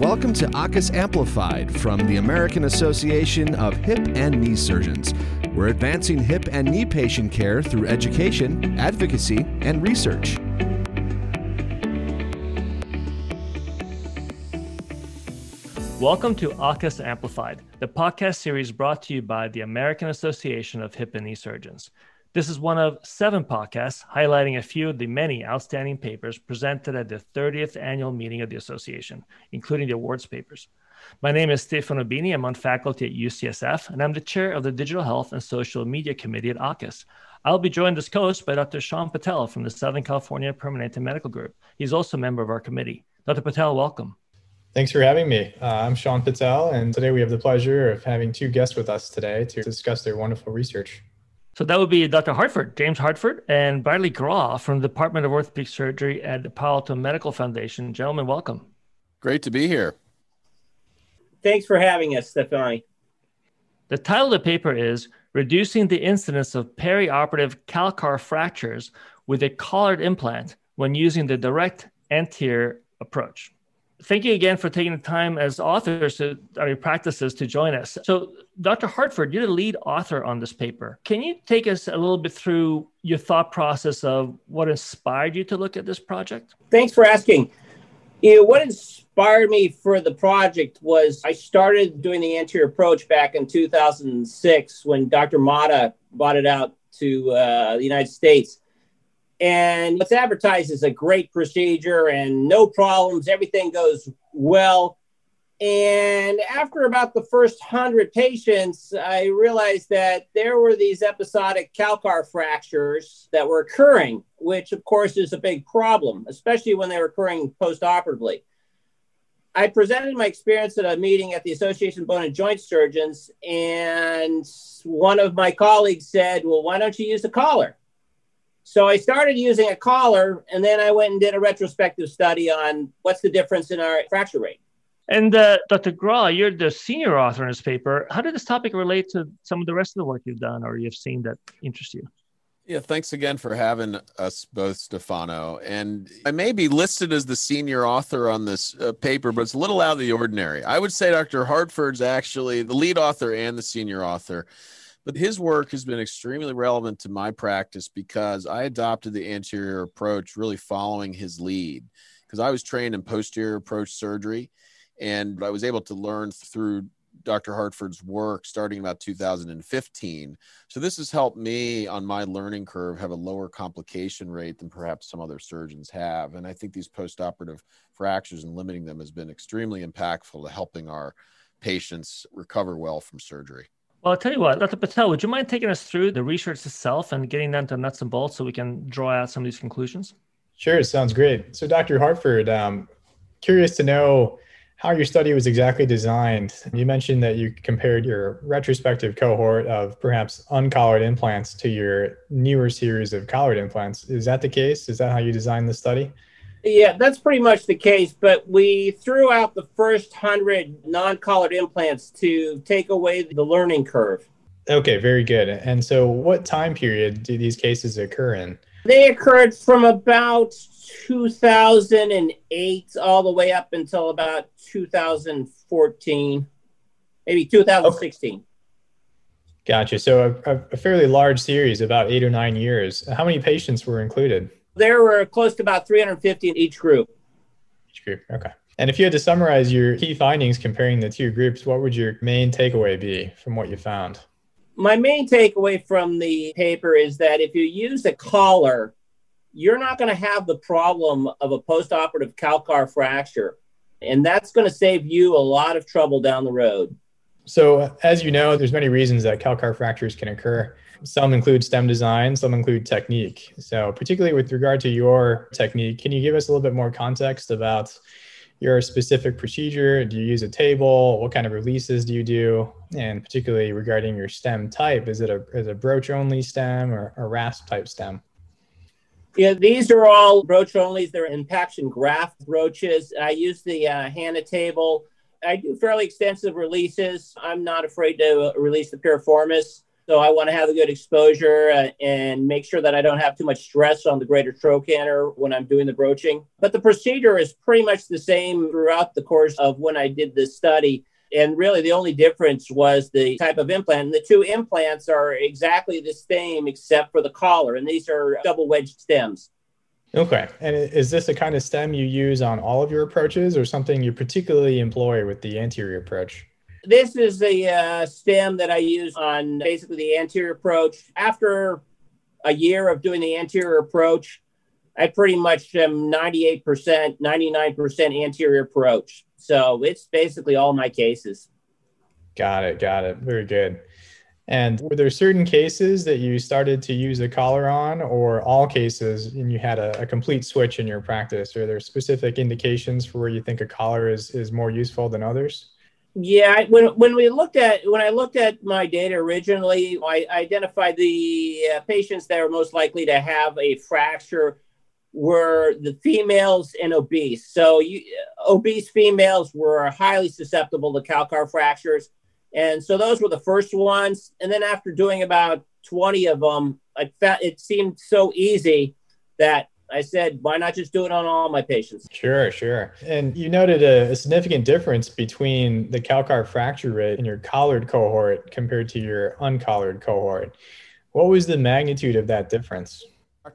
Welcome to AAHKS Amplified from the American Association of Hip and Knee Surgeons. We're advancing hip and knee patient care through education, advocacy, and research. Welcome to AAHKS Amplified, the podcast series brought to you by the American Association of Hip and Knee Surgeons. This is one of seven podcasts highlighting a few of the many outstanding papers presented at the 30th annual meeting of the association, including the awards papers. My name is Stefano Bini. I'm on faculty at UCSF, and I'm the chair of the Digital Health and Social Media Committee at AAHKS. I'll be joined as host by Dr. Sean Patel from the Southern California Permanente Medical Group. He's also a member of our committee. Dr. Patel, welcome. Thanks for having me. Uh, I'm Sean Patel, and today we have the pleasure of having two guests with us today to discuss their wonderful research. So that would be Dr. Hartford, James Hartford, and Bradley Graw from the Department of Orthopedic Surgery at the Palo Alto Medical Foundation. Gentlemen, welcome. Great to be here. Thanks for having us, Stefano. The title of the paper is Reducing the Incidence of Perioperative Calcar Fractures with a Collared Implant when Using the Direct Anterior Approach thank you again for taking the time as authors to our practices to join us. So, Dr. Hartford, you're the lead author on this paper. Can you take us a little bit through your thought process of what inspired you to look at this project? Thanks for asking. You know, what inspired me for the project was I started doing the anterior approach back in 2006 when Dr. Matta brought it out to uh, the United States and it's advertised as a great procedure and no problems, everything goes well. And after about the first 100 patients, I realized that there were these episodic calcar fractures that were occurring, which of course is a big problem, especially when they're occurring postoperatively. I presented my experience at a meeting at the Association of Bone and Joint Surgeons, and one of my colleagues said, Well, why don't you use a collar? So I started using a collar, and then I went and did a retrospective study on what's the difference in our fracture rate. And uh, Dr. Graw, you're the senior author in this paper. How did this topic relate to some of the rest of the work you've done or you've seen that interests you? Yeah, thanks again for having us both, Stefano. And I may be listed as the senior author on this uh, paper, but it's a little out of the ordinary. I would say Dr. Hartford's actually the lead author and the senior author. But his work has been extremely relevant to my practice because I adopted the anterior approach really following his lead because I was trained in posterior approach surgery and I was able to learn through Dr. Hartford's work starting about 2015. So this has helped me on my learning curve have a lower complication rate than perhaps some other surgeons have. And I think these postoperative fractures and limiting them has been extremely impactful to helping our patients recover well from surgery. Well, I'll tell you what, Dr. Patel, would you mind taking us through the research itself and getting down to nuts and bolts so we can draw out some of these conclusions? Sure, sounds great. So, Dr. Hartford, um, curious to know how your study was exactly designed. You mentioned that you compared your retrospective cohort of perhaps uncollared implants to your newer series of collared implants. Is that the case? Is that how you designed the study? Yeah, that's pretty much the case. But we threw out the first hundred non-collared implants to take away the learning curve. Okay, very good. And so, what time period do these cases occur in? They occurred from about 2008 all the way up until about 2014, maybe 2016. Okay. Gotcha. So, a, a fairly large series, about eight or nine years. How many patients were included? There were close to about 350 in each group. Each group, okay. And if you had to summarize your key findings comparing the two groups, what would your main takeaway be from what you found? My main takeaway from the paper is that if you use a collar, you're not going to have the problem of a postoperative calcar fracture. And that's going to save you a lot of trouble down the road. So, as you know, there's many reasons that calcar fractures can occur. Some include stem design, some include technique. So, particularly with regard to your technique, can you give us a little bit more context about your specific procedure? Do you use a table? What kind of releases do you do? And particularly regarding your stem type, is it a, is a broach only stem or a rasp type stem? Yeah, these are all broach onlys. They're impaction graft broaches. I use the uh, HANA table. I do fairly extensive releases. I'm not afraid to release the piriformis So I want to have a good exposure uh, and make sure that I don't have too much stress on the greater trochanter when I'm doing the broaching. But the procedure is pretty much the same throughout the course of when I did this study. And really, the only difference was the type of implant. And the two implants are exactly the same except for the collar. And these are double wedged stems. Okay. And is this the kind of stem you use on all of your approaches or something you particularly employ with the anterior approach? This is the uh, stem that I use on basically the anterior approach. After a year of doing the anterior approach, I pretty much am 98%, 99% anterior approach. So it's basically all my cases. Got it. Got it. Very good. And were there certain cases that you started to use a collar on, or all cases, and you had a, a, complete switch in your practice? Are there specific indications for where you think a collar is, is more useful than others? Yeah, when when we looked at when I looked at my data originally, I identified the uh, patients that are most likely to have a fracture were the females and obese. So you, obese females were highly susceptible to calcar fractures, and so those were the first ones. And then after doing about twenty of them, I felt it seemed so easy that I said, why not just do it on all my patients? Sure, sure. And you noted a, a, significant difference between the calcar fracture rate in your collared cohort compared to your uncollared cohort. What was the magnitude of that difference?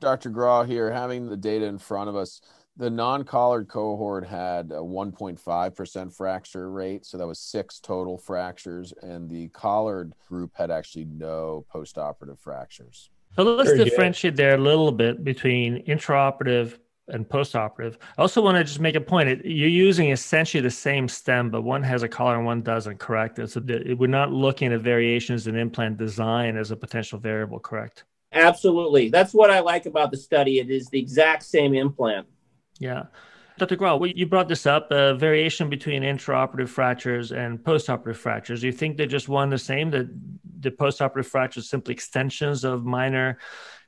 Dr. Graw here, having the data in front of us, the non-collared cohort had a 1.5% fracture rate, so that was six total fractures, and the collared group had actually no postoperative fractures. So let's Very differentiate good. there a little bit between intraoperative and postoperative. I also want to just make a point. You're using essentially the same stem, but one has a collar and one doesn't, correct? So we're not looking at variations in implant design as a potential variable, correct? Absolutely. That's what I like about the study. It is the exact same implant. Yeah. Dr. Graw, you brought this up, a variation between intraoperative fractures and postoperative fractures. Do you think they're just one the same, that the postoperative fractures simply extensions of minor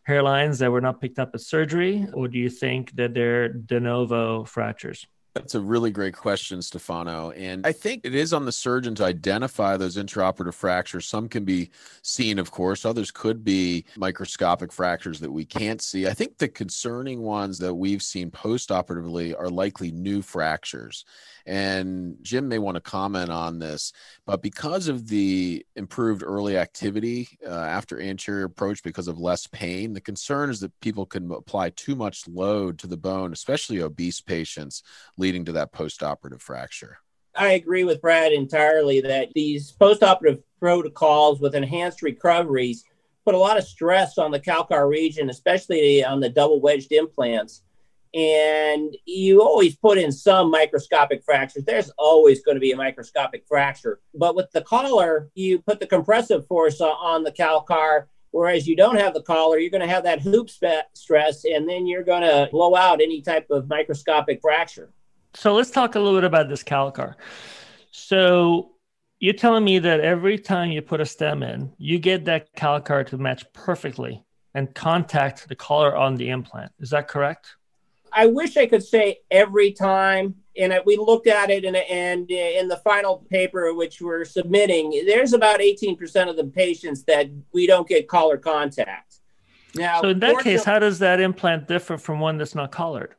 hairlines that were not picked up at surgery, or do you think that they're de novo fractures? That's a really great question, Stefano. And I think it is on the surgeon to identify those intraoperative fractures. Some can be seen, of course, others could be microscopic fractures that we can't see. I think the concerning ones that we've seen postoperatively are likely new fractures. And Jim may want to comment on this, but because of the improved early activity uh, after anterior approach, because of less pain, the concern is that people can apply too much load to the bone, especially obese patients, leading to that postoperative fracture. I agree with Brad entirely that these postoperative protocols with enhanced recoveries put a lot of stress on the calcar region, especially on the double wedged implants and you always put in some microscopic fractures. There's always going to be a microscopic fracture. But with the collar, you put the compressive force on the calcar, whereas you don't have the collar, you're going to have that hoop stress, and then you're going to blow out any type of microscopic fracture. So let's talk a little bit about this calcar. So you're telling me that every time you put a stem in, you get that calcar to match perfectly and contact the collar on the implant. Is that correct? I wish I could say every time. And we looked at it, and, and in the final paper which we're submitting, there's about 18% of the patients that we don't get collar contact. Now, so in that case, how does that implant differ from one that's not collared?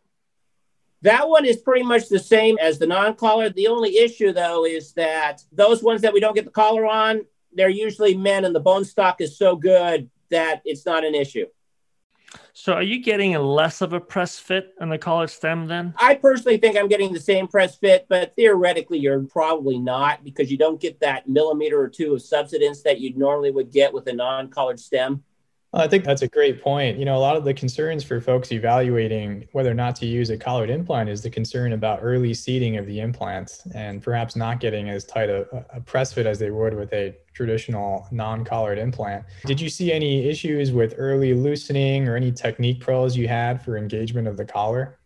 That one is pretty much the same as the non collar. The only issue, though, is that those ones that we don't get the collar on, they're usually men, and the bone stock is so good that it's not an issue. So are you getting less of a press fit on the collared stem then? I personally think I'm getting the same press fit, but theoretically you're probably not because you don't get that millimeter or two of subsidence that you normally would get with a non-collared stem. I think that's a great point. You know, a lot of the concerns for folks evaluating whether or not to use a collared implant is the concern about early seeding of the implant and perhaps not getting as tight a, a press fit as they would with a traditional non-collared implant. Did you see any issues with early loosening or any technique pros you had for engagement of the collar?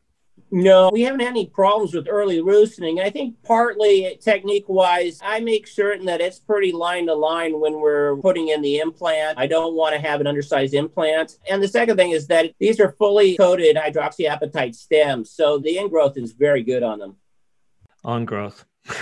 No, we haven't had any problems with early loosening. I think partly technique wise, I make certain that it's pretty line to line when we're putting in the implant. I don't want to have an undersized implant. And the second thing is that these are fully coated hydroxyapatite stems. So the ingrowth is very good on them. On growth.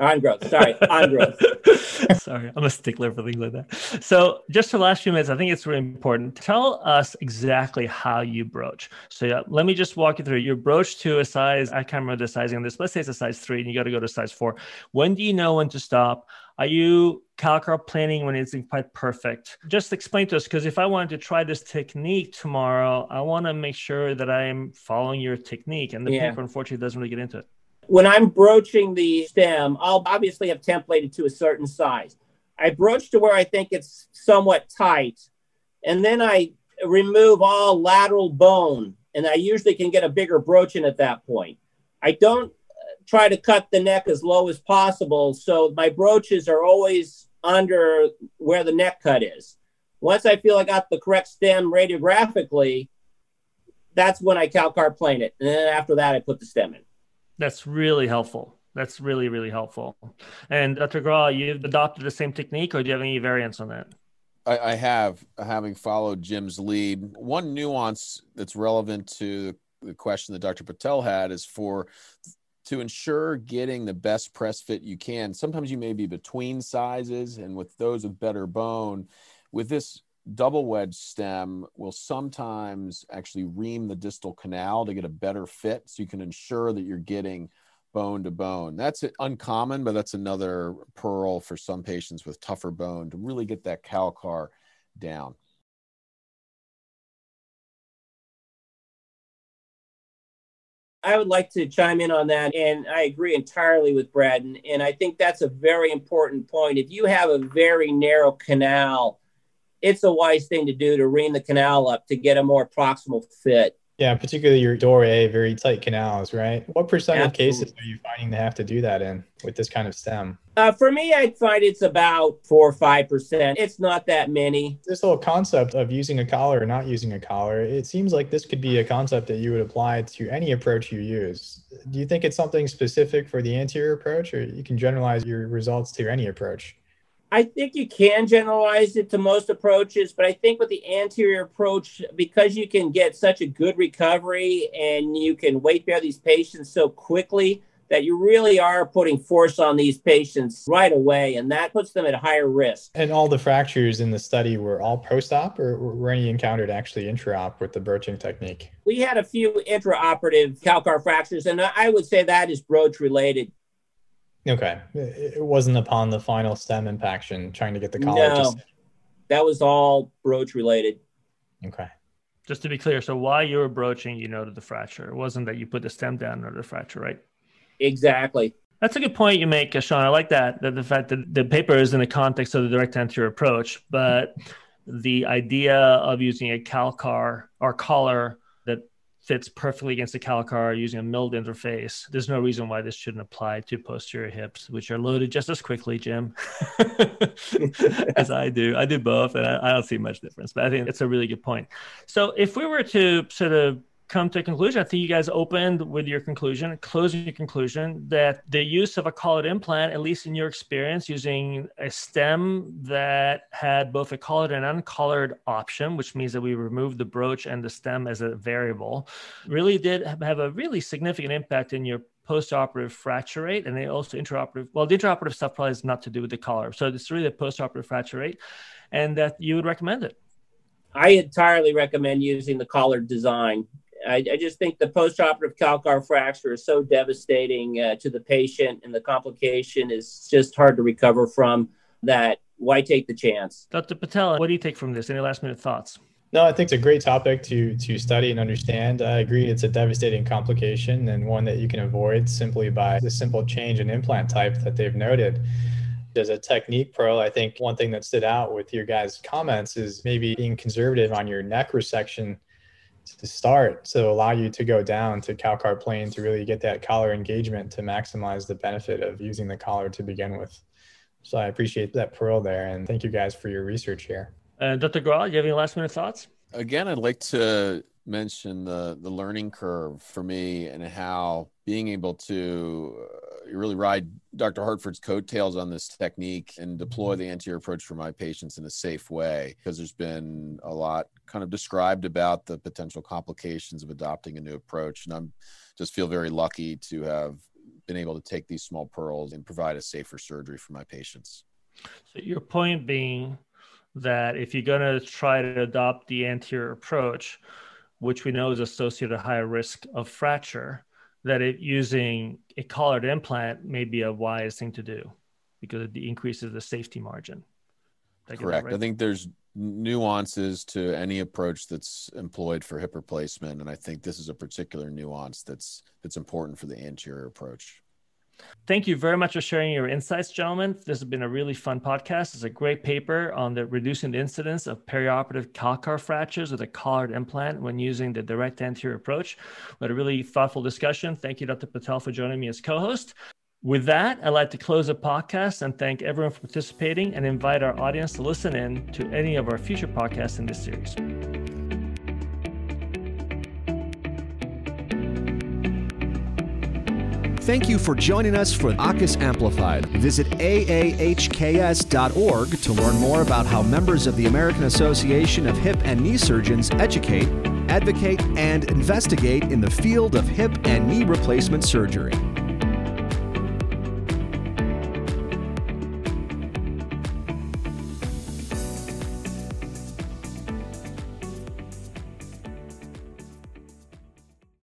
On growth. Sorry, on growth. Sorry, I'm a stickler for things like that. So, just for the last few minutes, I think it's really important. Tell us exactly how you broach. So, yeah, let me just walk you through. You broach to a size, I can't remember the sizing on this. Let's say it's a size three and you got to go to size four. When do you know when to stop? Are you calcar planing when it's quite perfect? Just explain to us because if I wanted to try this technique tomorrow, I want to make sure that I'm following your technique. And the yeah. paper, unfortunately, doesn't really get into it when I'm broaching the stem, I'll obviously have templated to a certain size. I broach to where I think it's somewhat tight, and then I remove all lateral bone, and I usually can get a bigger broach in at that point. I don't uh, try to cut the neck as low as possible, so my broaches are always under where the neck cut is. Once I feel I got the correct stem radiographically, that's when I calcar plane it, and then after that I put the stem in. That's really helpful. That's really, really helpful. And Dr. Graw, you've adopted the same technique or do you have any variants on that? I, I have, having followed Jim's lead. One nuance that's relevant to the question that Dr. Patel had is for to ensure getting the best press fit you can. Sometimes you may be between sizes, and with those with better bone, with this double wedge stem will sometimes actually ream the distal canal to get a better fit so you can ensure that you're getting bone to bone. That's uncommon, but that's another pearl for some patients with tougher bone to really get that calcar down. I would like to chime in on that, and I agree entirely with Brad. And, and I think that's a very important point. If you have a very narrow canal, it's a wise thing to do to ream the canal up to get a more proximal fit. Yeah, particularly your Dorr A, very tight canals, right? What percent Absolutely. of cases are you finding to have to do that in with this kind of stem? Uh, for me, I'd find it's about four or five percent. It's not that many. This whole concept of using a collar or not using a collar, it seems like this could be a concept that you would apply to any approach you use. Do you think it's something specific for the anterior approach, or you can generalize your results to any approach? I think you can generalize it to most approaches, but I think with the anterior approach, because you can get such a good recovery and you can weight bear these patients so quickly that you really are putting force on these patients right away, and that puts them at higher risk. And all the fractures in the study were all post-op, or were any encountered actually intra-op with the broaching technique? We had a few intraoperative calcar fractures, and I would say that is broach related. Okay. It wasn't upon the final stem impaction trying to get the collar. No, that was all broach related. Okay. Just to be clear, so while you were broaching, you noted the fracture. It wasn't that you put the stem down or the fracture, right? Exactly. That's a good point you make, Sean. I like that, that the fact that the paper is in the context of the direct anterior approach, but the idea of using a calcar or collar fits perfectly against the calcar using a milled interface. There's no reason why this shouldn't apply to posterior hips, which are loaded just as quickly, Jim, as I do. I do both, and I, I don't see much difference. But I think it's a really good point. So if we were to sort of come to a conclusion. I think you guys opened with your conclusion, closing your conclusion that the use of a collared implant, at least in your experience, using a stem that had both a collared and uncollared option, which means that we removed the broach and the stem as a variable, really did have a really significant impact in your post-operative fracture rate and then also intraoperative. Well, the intraoperative stuff probably has not to do with the collar. So it's really the post-operative fracture rate and that you would recommend it. I entirely recommend using the collared design. I, I, just think the postoperative calcar fracture is so devastating uh, to the patient, and the complication is just hard to recover from. That why take the chance? Dr. Patel, what do you take from this? Any last minute thoughts? No, I think it's a great topic to to study and understand. I agree, it's a devastating complication and one that you can avoid simply by the simple change in implant type that they've noted. As a technique pro, I think one thing that stood out with your guys' comments is maybe being conservative on your neck resection to start to allow you to go down to calcar plane to really get that collar engagement to maximize the benefit of using the collar to begin with. So I appreciate that pearl there and thank you guys for your research here. Uh, Dr. Graw, you have any last minute thoughts? Again, I'd like to mention the the learning curve for me and how being able to uh, really ride Dr. Hartford's coattails on this technique and deploy the anterior approach for my patients in a safe way because there's been a lot kind of described about the potential complications of adopting a new approach and I'm just feel very lucky to have been able to take these small pearls and provide a safer surgery for my patients. So your point being that if you're going to try to adopt the anterior approach, which we know is associated with a higher risk of fracture, that it using a collared implant may be a wise thing to do because it increases the safety margin. Correct. Right? I think there's nuances to any approach that's employed for hip replacement, and I think this is a particular nuance that's that's important for the anterior approach. Thank you very much for sharing your insights, gentlemen. This has been a really fun podcast. It's a great paper on the reducing the incidence of perioperative calcar fractures with a collared implant when using the direct anterior approach. We had a really thoughtful discussion. Thank you, Dr. Patel, for joining me as co-host. With that, I'd like to close the podcast and thank everyone for participating and invite our audience to listen in to any of our future podcasts in this series. Thank you for joining us for AAHKS Amplified. Visit aahks.org to learn more about how members of the American Association of Hip and Knee Surgeons educate, advocate, and investigate in the field of hip and knee replacement surgery.